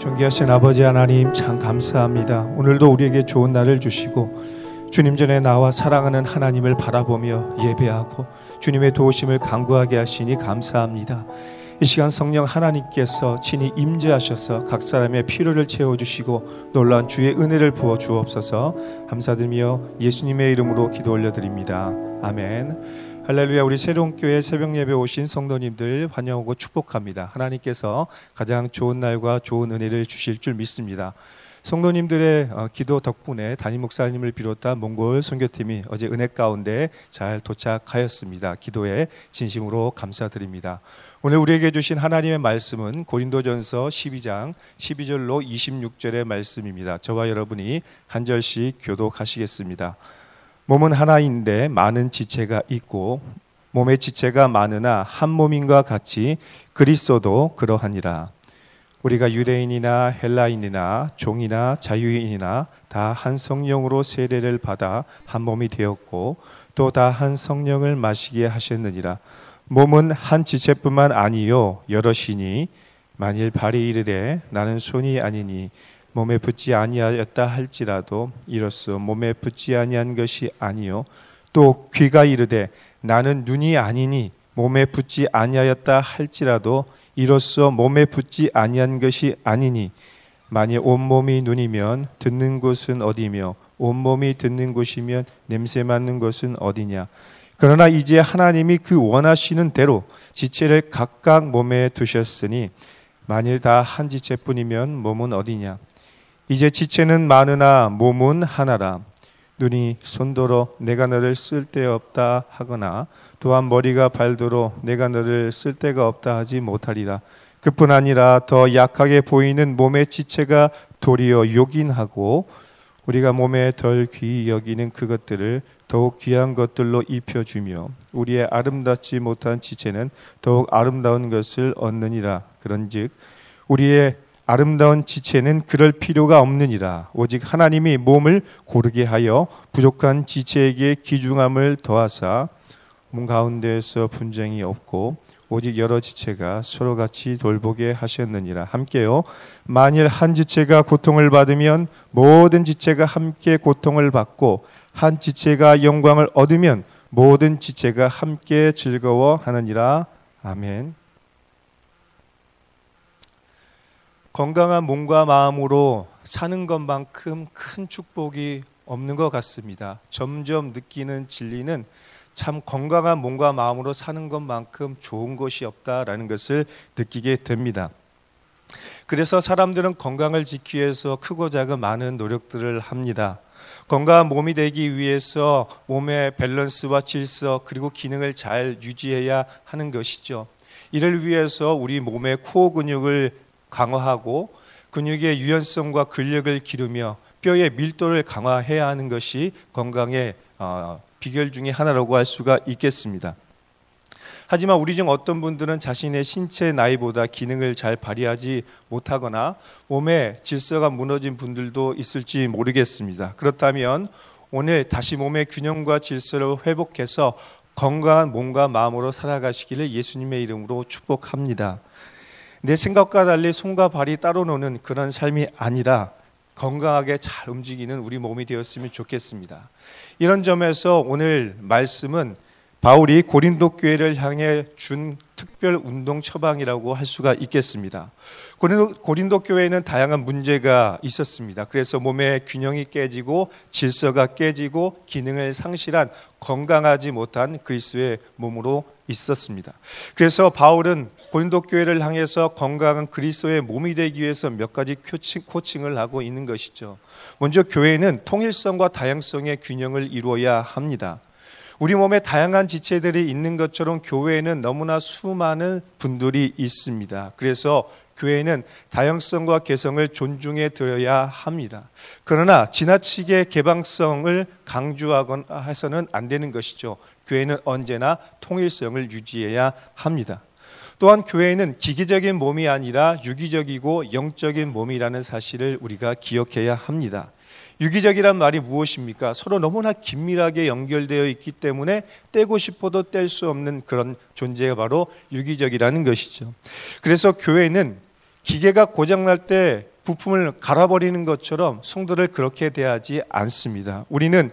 존귀하신 아버지 하나님 참 감사합니다. 오늘도 우리에게 좋은 날을 주시고 주님 전에 나와 사랑하는 하나님을 바라보며 예배하고 주님의 도우심을 간구하게 하시니 감사합니다. 이 시간 성령 하나님께서 친히 임재하셔서 각 사람의 필요를 채워 주시고 놀라운 주의 은혜를 부어 주옵소서. 감사드리며 예수님의 이름으로 기도 올려드립니다. 아멘. 할렐루야 우리 새로운 교회 새벽 예배 오신 성도님들 환영하고 축복합니다. 하나님께서 가장 좋은 날과 좋은 은혜를 주실 줄 믿습니다. 성도님들의 어, 기도 덕분에 담임 목사님을 비롯한 몽골 선교팀이 어제 은혜 가운데 잘 도착하였습니다. 기도에 진심으로 감사드립니다. 오늘 우리에게 주신 하나님의 말씀은 고린도전서 12장 12절로 26절의 말씀입니다. 저와 여러분이 한 절씩 교독하시겠습니다. 몸은 하나인데 많은 지체가 있고 몸의 지체가 많으나 한 몸인과 같이 그리스도도 그러하니라. 우리가 유대인이나 헬라인이나 종이나 자유인이나 다 한 성령으로 세례를 받아 한 몸이 되었고 또 다 한 성령을 마시게 하셨느니라. 몸은 한 지체뿐만 아니요 여럿이니 만일 발이 이르되 나는 손이 아니니 몸에 붙지 아니하였다 할지라도 이로써 몸에 붙지 아니한 것이 아니요. 또 귀가 이르되 나는 눈이 아니니 몸에 붙지 아니하였다 할지라도 이로써 몸에 붙지 아니한 것이 아니니. 만일 온몸이 눈이면 듣는 곳은 어디며 온몸이 듣는 곳이면 냄새 맡는 곳은 어디냐? 그러나 이제 하나님이 그 원하시는 대로 지체를 각각 몸에 두셨으니 만일 다 한 지체뿐이면 몸은 어디냐 이제 지체는 많으나 몸은 하나라. 눈이 손도로 내가 너를 쓸데없다 하거나 또한 머리가 발도로 내가 너를 쓸데가 없다 하지 못하리라. 그뿐 아니라 더 약하게 보이는 몸의 지체가 도리어 요긴하고 우리가 몸에 덜 귀히 여기는 그것들을 더욱 귀한 것들로 입혀주며 우리의 아름답지 못한 지체는 더욱 아름다운 것을 얻느니라. 그런즉 우리의 아름다운 지체는 그럴 필요가 없느니라. 오직 하나님이 몸을 고르게 하여 부족한 지체에게 기중함을 더하사 몸 가운데에서 분쟁이 없고 오직 여러 지체가 서로 같이 돌보게 하셨느니라. 함께요. 만일 한 지체가 고통을 받으면 모든 지체가 함께 고통을 받고 한 지체가 영광을 얻으면 모든 지체가 함께 즐거워하느니라. 아멘. 건강한 몸과 마음으로 사는 것만큼 큰 축복이 없는 것 같습니다. 점점 느끼는 진리는 참 건강한 몸과 마음으로 사는 것만큼 좋은 것이 없다라는 것을 느끼게 됩니다. 그래서 사람들은 건강을 지키기 위해서 크고 작은 많은 노력들을 합니다. 건강한 몸이 되기 위해서 몸의 밸런스와 질서 그리고 기능을 잘 유지해야 하는 것이죠. 이를 위해서 우리 몸의 코어 근육을 강화하고 근육의 유연성과 근력을 기르며 뼈의 밀도를 강화해야 하는 것이 건강의 어, 비결 중의 하나라고 할 수가 있겠습니다. 하지만 우리 중 어떤 분들은 자신의 신체 나이보다 기능을 잘 발휘하지 못하거나 몸의 질서가 무너진 분들도 있을지 모르겠습니다. 그렇다면 오늘 다시 몸의 균형과 질서를 회복해서 건강한 몸과 마음으로 살아가시기를 예수님의 이름으로 축복합니다. 내 생각과 달리 손과 발이 따로 노는 그런 삶이 아니라 건강하게 잘 움직이는 우리 몸이 되었으면 좋겠습니다. 이런 점에서 오늘 말씀은 바울이 고린도 교회를 향해 준 특별 운동 처방이라고 할 수가 있겠습니다. 고린도, 고린도 교회에는 다양한 문제가 있었습니다. 그래서 몸의 균형이 깨지고 질서가 깨지고 기능을 상실한 건강하지 못한 그리스도의 몸으로 있었습니다. 그래서 바울은 고린도 교회를 향해서 건강한 그리스도의 몸이 되기 위해서 몇 가지 코칭, 코칭 을 하고 있는 것이죠. 먼저 교회는 통일성과 다양성의 균형을 이루어야 합니다. 우리 몸에 다양한 지체들이 있는 것처럼 교회에는 너무나 수많은 분들이 있습니다. 그래서 교회는 다양성과 개성을 존중해 드려야 합니다. 그러나 지나치게 개방성을 강조하거나 해서는 안 되는 것이죠. 교회는 언제나 통일성을 유지해야 합니다. 또한 교회는 기계적인 몸이 아니라 유기적이고 영적인 몸이라는 사실을 우리가 기억해야 합니다. 유기적이란 말이 무엇입니까? 서로 너무나 긴밀하게 연결되어 있기 때문에 떼고 싶어도 뗄 수 없는 그런 존재가 바로 유기적이라는 것이죠. 그래서 교회는 기계가 고장날 때 부품을 갈아버리는 것처럼 성도를 그렇게 대하지 않습니다. 우리는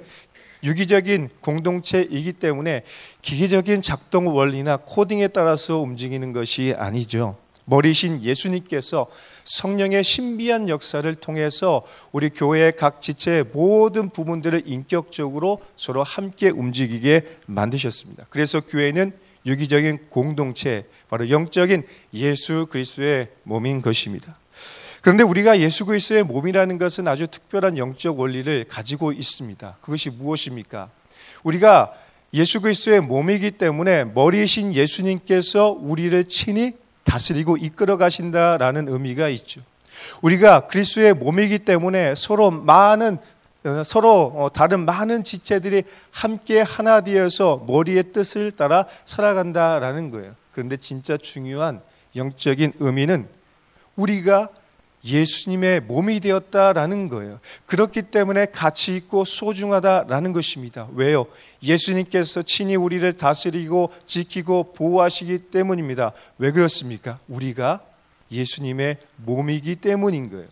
유기적인 공동체이기 때문에 기계적인 작동 원리나 코딩에 따라서 움직이는 것이 아니죠. 머리신 예수님께서 성령의 신비한 역사를 통해서 우리 교회의 각 지체의 모든 부분들을 인격적으로 서로 함께 움직이게 만드셨습니다. 그래서 교회는 유기적인 공동체, 바로 영적인 예수 그리스도의 몸인 것입니다. 그런데 우리가 예수 그리스도의 몸이라는 것은 아주 특별한 영적 원리를 가지고 있습니다. 그것이 무엇입니까? 우리가 예수 그리스도의 몸이기 때문에 머리이신 예수님께서 우리를 친히 다스리고 이끌어 가신다라는 의미가 있죠. 우리가 그리스도의 몸이기 때문에 서로 많은 어, 서로 어, 다른 많은 지체들이 함께 하나 되어서 머리의 뜻을 따라 살아간다라는 거예요. 그런데 진짜 중요한 영적인 의미는 우리가 예수님의 몸이 되었다라는 거예요. 그렇기 때문에 가치 있고 소중하다라는 것입니다. 왜요? 예수님께서 친히 우리를 다스리고 지키고 보호하시기 때문입니다. 왜 그렇습니까? 우리가 예수님의 몸이기 때문인 거예요.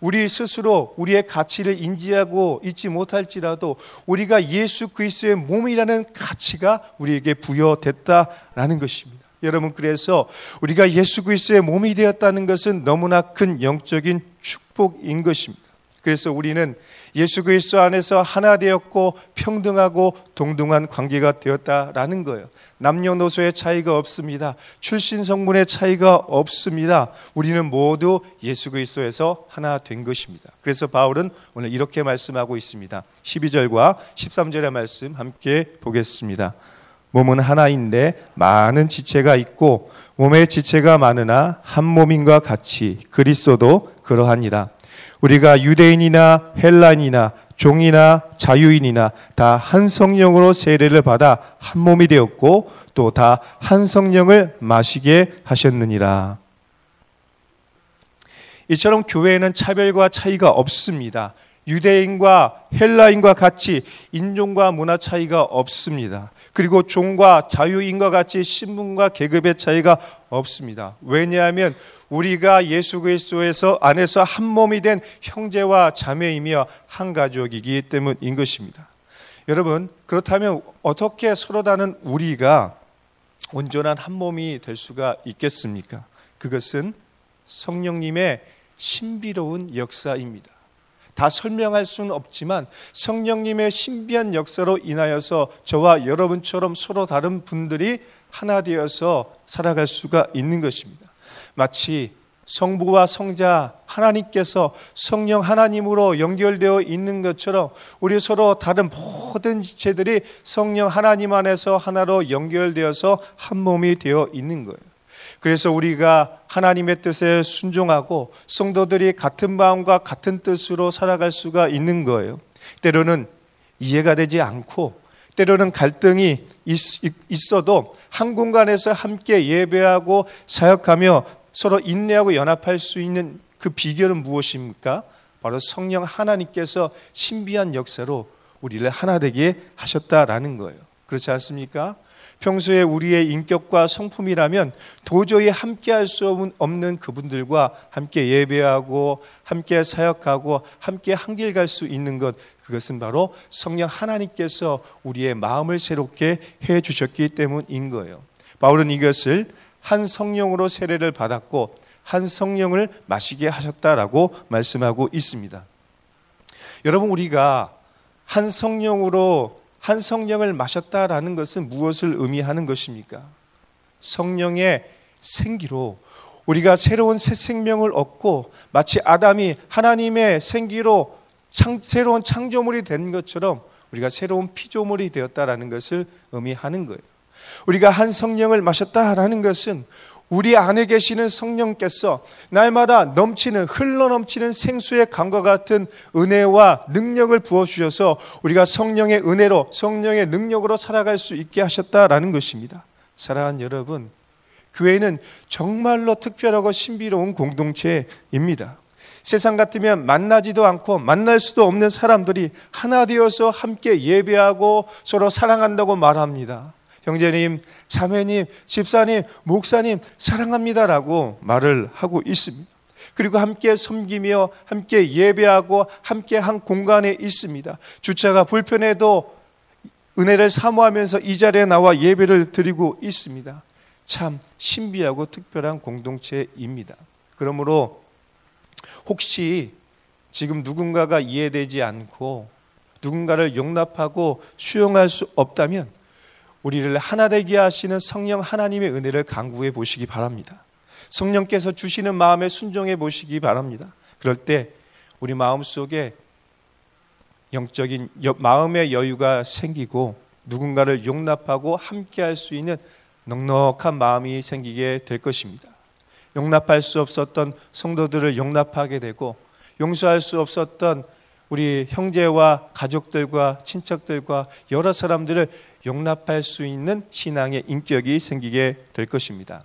우리 스스로 우리의 가치를 인지하고 있지 못할지라도 우리가 예수 그리스도의 몸이라는 가치가 우리에게 부여됐다라는 것입니다. 여러분 그래서 우리가 예수 그리스도의 몸이 되었다는 것은 너무나 큰 영적인 축복인 것입니다. 그래서 우리는 예수 그리스도 안에서 하나 되었고 평등하고 동등한 관계가 되었다라는 거예요. 남녀노소의 차이가 없습니다. 출신 성분의 차이가 없습니다. 우리는 모두 예수 그리스도에서 하나 된 것입니다. 그래서 바울은 오늘 이렇게 말씀하고 있습니다. 12절과 13절의 말씀 함께 보겠습니다. 몸은 하나인데 많은 지체가 있고 몸의 지체가 많으나 한 몸인과 같이 그리스도도 그러하니라. 우리가 유대인이나 헬란이나 종이나 자유인이나 다 한 성령으로 세례를 받아 한 몸이 되었고 또 다 한 성령을 마시게 하셨느니라. 이처럼 교회에는 차별과 차이가 없습니다. 유대인과 헬라인과 같이 인종과 문화 차이가 없습니다. 그리고 종과 자유인과 같이 신분과 계급의 차이가 없습니다. 왜냐하면 우리가 예수 그리스도에서 안에서 한 몸이 된 형제와 자매이며 한 가족이기 때문인 것입니다. 여러분 그렇다면 어떻게 서로 다른 우리가 온전한 한 몸이 될 수가 있겠습니까? 그것은 성령님의 신비로운 역사입니다. 다 설명할 수는 없지만 성령님의 신비한 역사로 인하여서 저와 여러분처럼 서로 다른 분들이 하나 되어서 살아갈 수가 있는 것입니다. 마치 성부와 성자 하나님께서 성령 하나님으로 연결되어 있는 것처럼 우리 서로 다른 모든 지체들이 성령 하나님 안에서 하나로 연결되어서 한 몸이 되어 있는 거예요. 그래서 우리가 하나님의 뜻에 순종하고 성도들이 같은 마음과 같은 뜻으로 살아갈 수가 있는 거예요. 때로는 이해가 되지 않고 때로는 갈등이 있, 어도 한 공간에서 함께 예배하고 사역하며 서로 인내하고 연합할 수 있는 그 비결은 무엇입니까? 바로 성령 하나님께서 신비한 역사로 우리를 하나 되게 하셨다라는 거예요. 그렇지 않습니까? 평소에 우리의 인격과 성품이라면 도저히 함께 할 수 없는 그분들과 함께 예배하고 함께 사역하고 함께 한길 갈 수 있는 것 그것은 바로 성령 하나님께서 우리의 마음을 새롭게 해 주셨기 때문인 거예요. 바울은 이것을 한 성령으로 세례를 받았고 한 성령을 마시게 하셨다라고 말씀하고 있습니다. 여러분 우리가 한 성령으로 한 성령을 마셨다라는 것은 무엇을 의미하는 것입니까? 성령의 생기로 우리가 새로운 새 생명을 얻고 마치 아담이 하나님의 생기로 창, 새로운 창조물이 된 것처럼 우리가 새로운 피조물이 되었다라는 것을 의미하는 거예요. 우리가 한 성령을 마셨다라는 것은 우리 안에 계시는 성령께서 날마다 넘치는 흘러 넘치는 생수의 강과 같은 은혜와 능력을 부어 주셔서 우리가 성령의 은혜로 성령의 능력으로 살아갈 수 있게 하셨다라는 것입니다. 사랑하는 여러분, 교회는 정말로 특별하고 신비로운 공동체입니다. 세상 같으면 만나지도 않고 만날 수도 없는 사람들이 하나 되어서 함께 예배하고 서로 사랑한다고 말합니다. 형제님, 자매님, 집사님, 목사님 사랑합니다라고 말을 하고 있습니다. 그리고 함께 섬기며 함께 예배하고 함께 한 공간에 있습니다. 주차가 불편해도 은혜를 사모하면서 이 자리에 나와 예배를 드리고 있습니다. 참 신비하고 특별한 공동체입니다. 그러므로 혹시 지금 누군가가 이해되지 않고 누군가를 용납하고 수용할 수 없다면 우리를 하나 되게 하시는 성령 하나님의 은혜를 강구해 보시기 바랍니다. 성령께서 주시는 마음에 순종해 보시기 바랍니다. 그럴 때 우리 마음 속에 영적인 마음의 여유가 생기고 누군가를 용납하고 함께 할 수 있는 넉넉한 마음이 생기게 될 것입니다. 용납할 수 없었던 성도들을 용납하게 되고 용서할 수 없었던 우리 형제와 가족들과 친척들과 여러 사람들을 용납할 수 있는 신앙의 인격이 생기게 될 것입니다.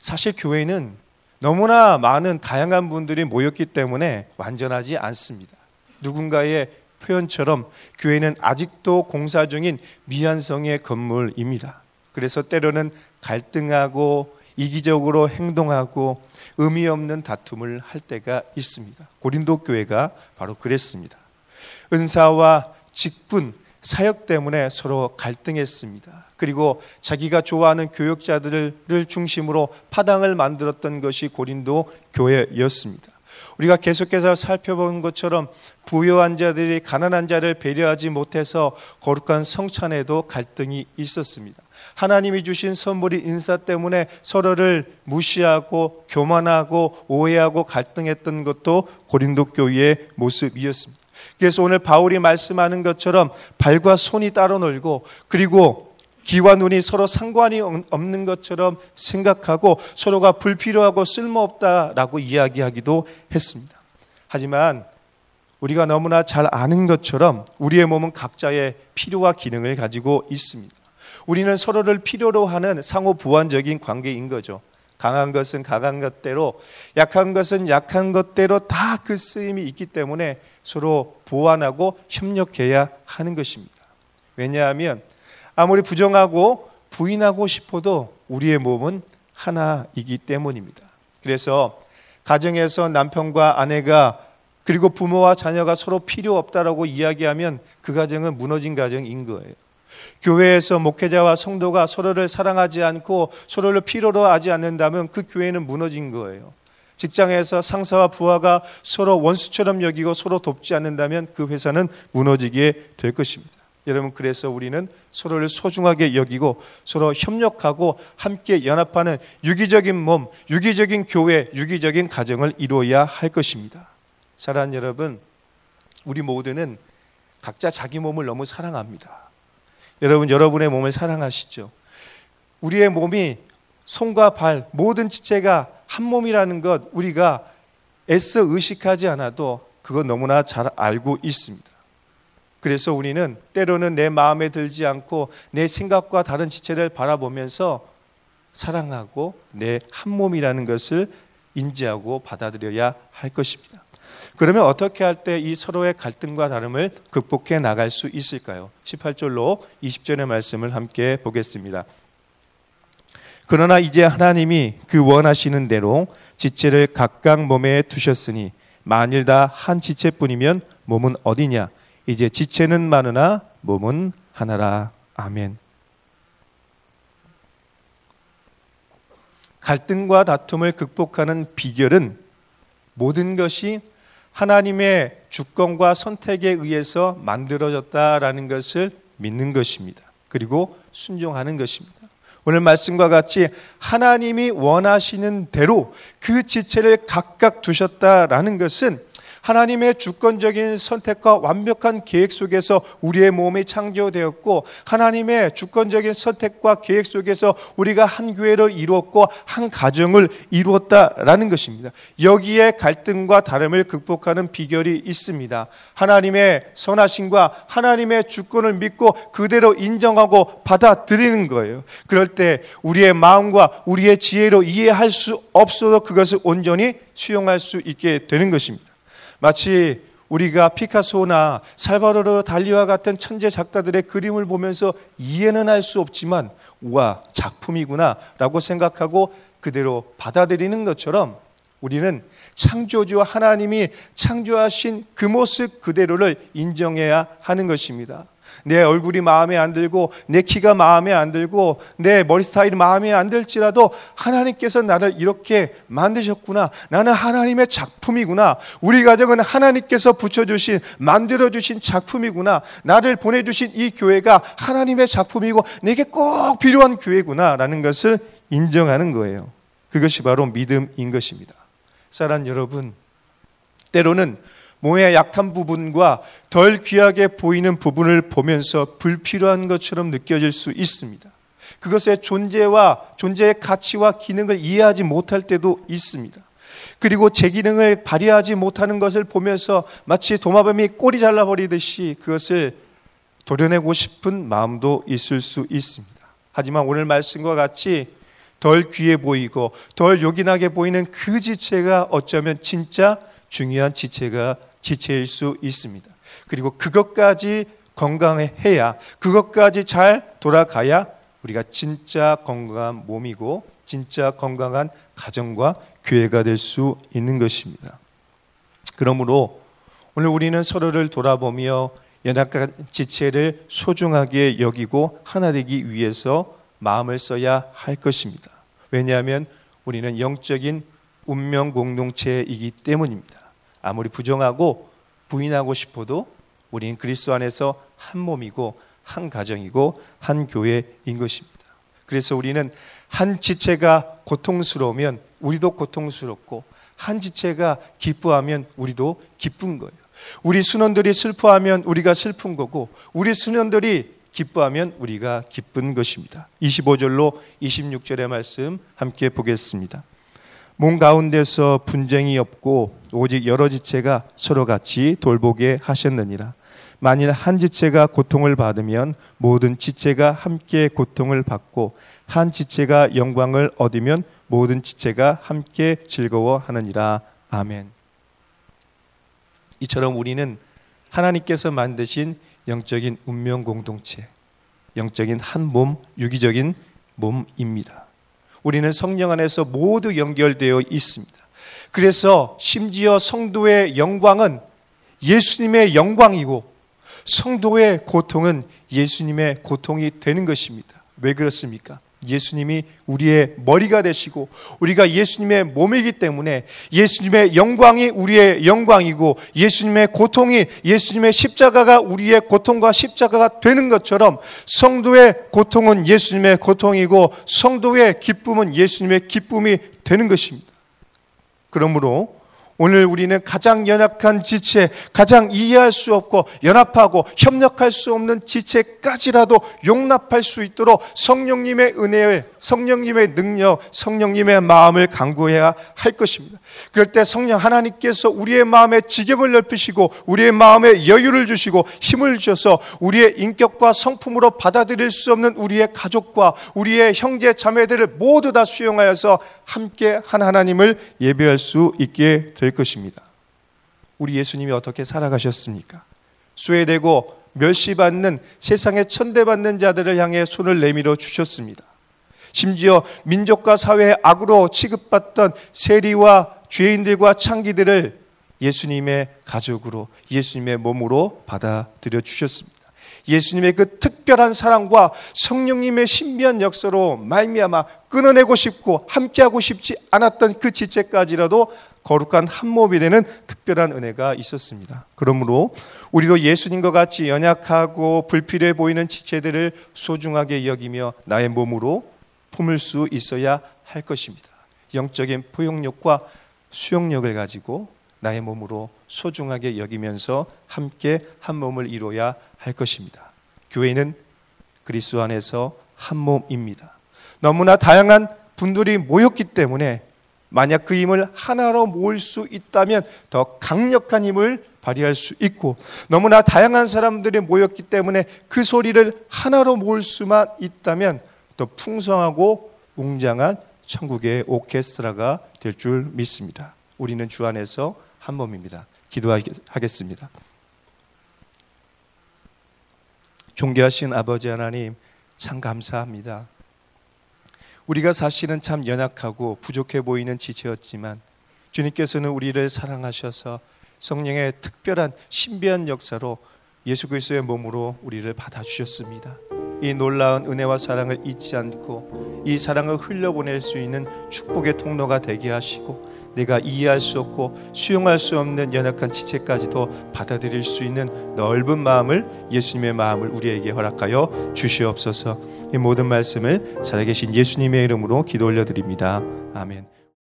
사실 교회는 너무나 많은 다양한 분들이 모였기 때문에 완전하지 않습니다. 누군가의 표현처럼 교회는 아직도 공사 중인 미완성의 건물입니다. 그래서 때로는 갈등하고 이기적으로 행동하고 의미 없는 다툼을 할 때가 있습니다. 고린도 교회가 바로 그랬습니다. 은사와 직분, 사역 때문에 서로 갈등했습니다. 그리고 자기가 좋아하는 교역자들을 중심으로 파당을 만들었던 것이 고린도 교회였습니다. 우리가 계속해서 살펴본 것처럼 부유한 자들이 가난한 자를 배려하지 못해서 거룩한 성찬에도 갈등이 있었습니다. 하나님이 주신 선물이 인사 때문에 서로를 무시하고 교만하고 오해하고 갈등했던 것도 고린도 교회의 모습이었습니다. 그래서 오늘 바울이 말씀하는 것처럼 발과 손이 따로 놀고 그리고 귀와 눈이 서로 상관이 없는 것처럼 생각하고 서로가 불필요하고 쓸모없다라고 이야기하기도 했습니다. 하지만 우리가 너무나 잘 아는 것처럼 우리의 몸은 각자의 필요와 기능을 가지고 있습니다. 우리는 서로를 필요로 하는 상호 보완적인 관계인 거죠. 강한 것은 강한 것대로, 약한 것은 약한 것대로 다 그 쓰임이 있기 때문에 서로 보완하고 협력해야 하는 것입니다. 왜냐하면 아무리 부정하고 부인하고 싶어도 우리의 몸은 하나이기 때문입니다. 그래서 가정에서 남편과 아내가 그리고 부모와 자녀가 서로 필요 없다라고 이야기하면 그 가정은 무너진 가정인 거예요. 교회에서 목회자와 성도가 서로를 사랑하지 않고 서로를 필요로 하지 않는다면 그 교회는 무너진 거예요. 직장에서 상사와 부하가 서로 원수처럼 여기고 서로 돕지 않는다면 그 회사는 무너지게 될 것입니다. 여러분 그래서 우리는 서로를 소중하게 여기고 서로 협력하고 함께 연합하는 유기적인 몸, 유기적인 교회, 유기적인 가정을 이루어야 할 것입니다. 사랑하는 여러분, 우리 모두는 각자 자기 몸을 너무 사랑합니다. 여러분 여러분의 몸을 사랑하시죠. 우리의 몸이 손과 발 모든 지체가 한 몸이라는 것 우리가 애써 의식하지 않아도 그건 너무나 잘 알고 있습니다. 그래서 우리는 때로는 내 마음에 들지 않고 내 생각과 다른 지체를 바라보면서 사랑하고 내 한 몸이라는 것을 인지하고 받아들여야 할 것입니다. 그러면 어떻게 할 때 이 서로의 갈등과 다름을 극복해 나갈 수 있을까요? 18절로 20절의 말씀을 함께 보겠습니다. 그러나 이제 하나님이 그 원하시는 대로 지체를 각각 몸에 두셨으니 만일 다 한 지체뿐이면 몸은 어디냐? 이제 지체는 많으나 몸은 하나라. 아멘. 갈등과 다툼을 극복하는 비결은 모든 것이 하나님의 주권과 선택에 의해서 만들어졌다라는 것을 믿는 것입니다. 그리고 순종하는 것입니다. 오늘 말씀과 같이 하나님이 원하시는 대로 그 지체를 각각 두셨다라는 것은 하나님의 주권적인 선택과 완벽한 계획 속에서 우리의 몸이 창조되었고 하나님의 주권적인 선택과 계획 속에서 우리가 한 교회를 이루었고 한 가정을 이루었다라는 것입니다. 여기에 갈등과 다름을 극복하는 비결이 있습니다. 하나님의 선하심과 하나님의 주권을 믿고 그대로 인정하고 받아들이는 거예요. 그럴 때 우리의 마음과 우리의 지혜로 이해할 수 없어도 그것을 온전히 수용할 수 있게 되는 것입니다. 마치 우리가 피카소나 살바도르 달리와 같은 천재 작가들의 그림을 보면서 이해는 할 수 없지만 우와 작품이구나라고 생각하고 그대로 받아들이는 것처럼 우리는 창조주 하나님이 창조하신 그 모습 그대로를 인정해야 하는 것입니다. 내 얼굴이 마음에 안 들고 내 키가 마음에 안 들고 내 머리 스타일이 마음에 안 들지라도 하나님께서 나를 이렇게 만드셨구나. 나는 하나님의 작품이구나. 우리 가정은 하나님께서 붙여주신 만들어주신 작품이구나. 나를 보내주신 이 교회가 하나님의 작품이고 내게 꼭 필요한 교회구나라는 것을 인정하는 거예요. 그것이 바로 믿음인 것입니다. 사랑 여러분, 때로는 몸의 약한 부분과 덜 귀하게 보이는 부분을 보면서 불필요한 것처럼 느껴질 수 있습니다. 그것의 존재와 존재의 가치와 기능을 이해하지 못할 때도 있습니다. 그리고 제 기능을 발휘하지 못하는 것을 보면서 마치 도마뱀이 꼬리 잘라버리듯이 그것을 도려내고 싶은 마음도 있을 수 있습니다. 하지만 오늘 말씀과 같이 덜 귀해 보이고 덜 요긴하게 보이는 그 지체가 어쩌면 진짜 중요한 지체가 지체일 수 있습니다. 그리고 그것까지 건강해야 그것까지 잘 돌아가야 우리가 진짜 건강한 몸이고 진짜 건강한 가정과 교회가 될 수 있는 것입니다. 그러므로 오늘 우리는 서로를 돌아보며 연약한 지체를 소중하게 여기고 하나 되기 위해서 마음을 써야 할 것입니다. 왜냐하면 우리는 영적인 운명 공동체이기 때문입니다. 아무리 부정하고 부인하고 싶어도 우리는 그리스도 안에서 한 몸이고 한 가정이고 한 교회인 것입니다. 그래서 우리는 한 지체가 고통스러우면 우리도 고통스럽고 한 지체가 기뻐하면 우리도 기쁜 거예요. 우리 순원들이 슬퍼하면 우리가 슬픈 거고 우리 순원들이 기뻐하면 우리가 기쁜 것입니다. 25절로 26절의 말씀 함께 보겠습니다. 몸 가운데서 분쟁이 없고 오직 여러 지체가 서로 같이 돌보게 하셨느니라. 만일 한 지체가 고통을 받으면 모든 지체가 함께 고통을 받고 한 지체가 영광을 얻으면 모든 지체가 함께 즐거워하느니라. 아멘. 이처럼 우리는 하나님께서 만드신 영적인 운명 공동체, 영적인 한 몸, 유기적인 몸입니다. 우리는 성령 안에서 모두 연결되어 있습니다. 그래서 심지어 성도의 영광은 예수님의 영광이고 성도의 고통은 예수님의 고통이 되는 것입니다. 왜 그렇습니까? 예수님이 우리의 머리가 되시고 우리가 예수님의 몸이기 때문에 예수님의 영광이 우리의 영광이고 예수님의 고통이 예수님의 십자가가 우리의 고통과 십자가가 되는 것처럼 성도의 고통은 예수님의 고통이고 성도의 기쁨은 예수님의 기쁨이 되는 것입니다. 그러므로 오늘 우리는 가장 연약한 지체, 가장 이해할 수 없고 연합하고 협력할 수 없는 지체까지라도 용납할 수 있도록 성령님의 은혜에 성령님의 능력, 성령님의 마음을 강구해야 할 것입니다. 그럴 때 성령 하나님께서 우리의 마음에 지경을 넓히시고 우리의 마음에 여유를 주시고 힘을 주셔서 우리의 인격과 성품으로 받아들일 수 없는 우리의 가족과 우리의 형제 자매들을 모두 다 수용하여서 함께 한 하나님을 예배할 수 있게 될 것입니다. 우리 예수님이 어떻게 살아가셨습니까? 수혜되고 멸시받는 세상에 천대받는 자들을 향해 손을 내밀어 주셨습니다. 심지어 민족과 사회의 악으로 취급받던 세리와 죄인들과 창기들을 예수님의 가족으로 예수님의 몸으로 받아들여 주셨습니다. 예수님의 그 특별한 사랑과 성령님의 신비한 역사로 말미암아 끊어내고 싶고 함께하고 싶지 않았던 그 지체까지라도 거룩한 한 몸이 되는 특별한 은혜가 있었습니다. 그러므로 우리도 예수님과 같이 연약하고 불필요해 보이는 지체들을 소중하게 여기며 나의 몸으로 품을 수 있어야 할 것입니다. 영적인 포용력과 수용력을 가지고 나의 몸으로 소중하게 여기면서 함께 한 몸을 이루어야 할 것입니다. 교회는 그리스도 안에서 한 몸입니다. 너무나 다양한 분들이 모였기 때문에 만약 그 힘을 하나로 모을 수 있다면 더 강력한 힘을 발휘할 수 있고 너무나 다양한 사람들이 모였기 때문에 그 소리를 하나로 모을 수만 있다면 더 풍성하고 웅장한 천국의 오케스트라가 될 줄 믿습니다. 우리는 주 안에서 한 몸입니다. 기도하겠습니다. 존귀하신 아버지 하나님, 참 감사합니다. 우리가 사실은 참 연약하고 부족해 보이는 지체였지만 주님께서는 우리를 사랑하셔서 성령의 특별한 신비한 역사로 예수 그리스도의 몸으로 우리를 받아 주셨습니다. 이 놀라운 은혜와 사랑을 잊지 않고 이 사랑을 흘려보낼 수 있는 축복의 통로가 되게 하시고 내가 이해할 수 없고 수용할 수 없는 연약한 지체까지도 받아들일 수 있는 넓은 마음을 예수님의 마음을 우리에게 허락하여 주시옵소서. 이 모든 말씀을 살아계신 예수님의 이름으로 기도 올려드립니다. 아멘.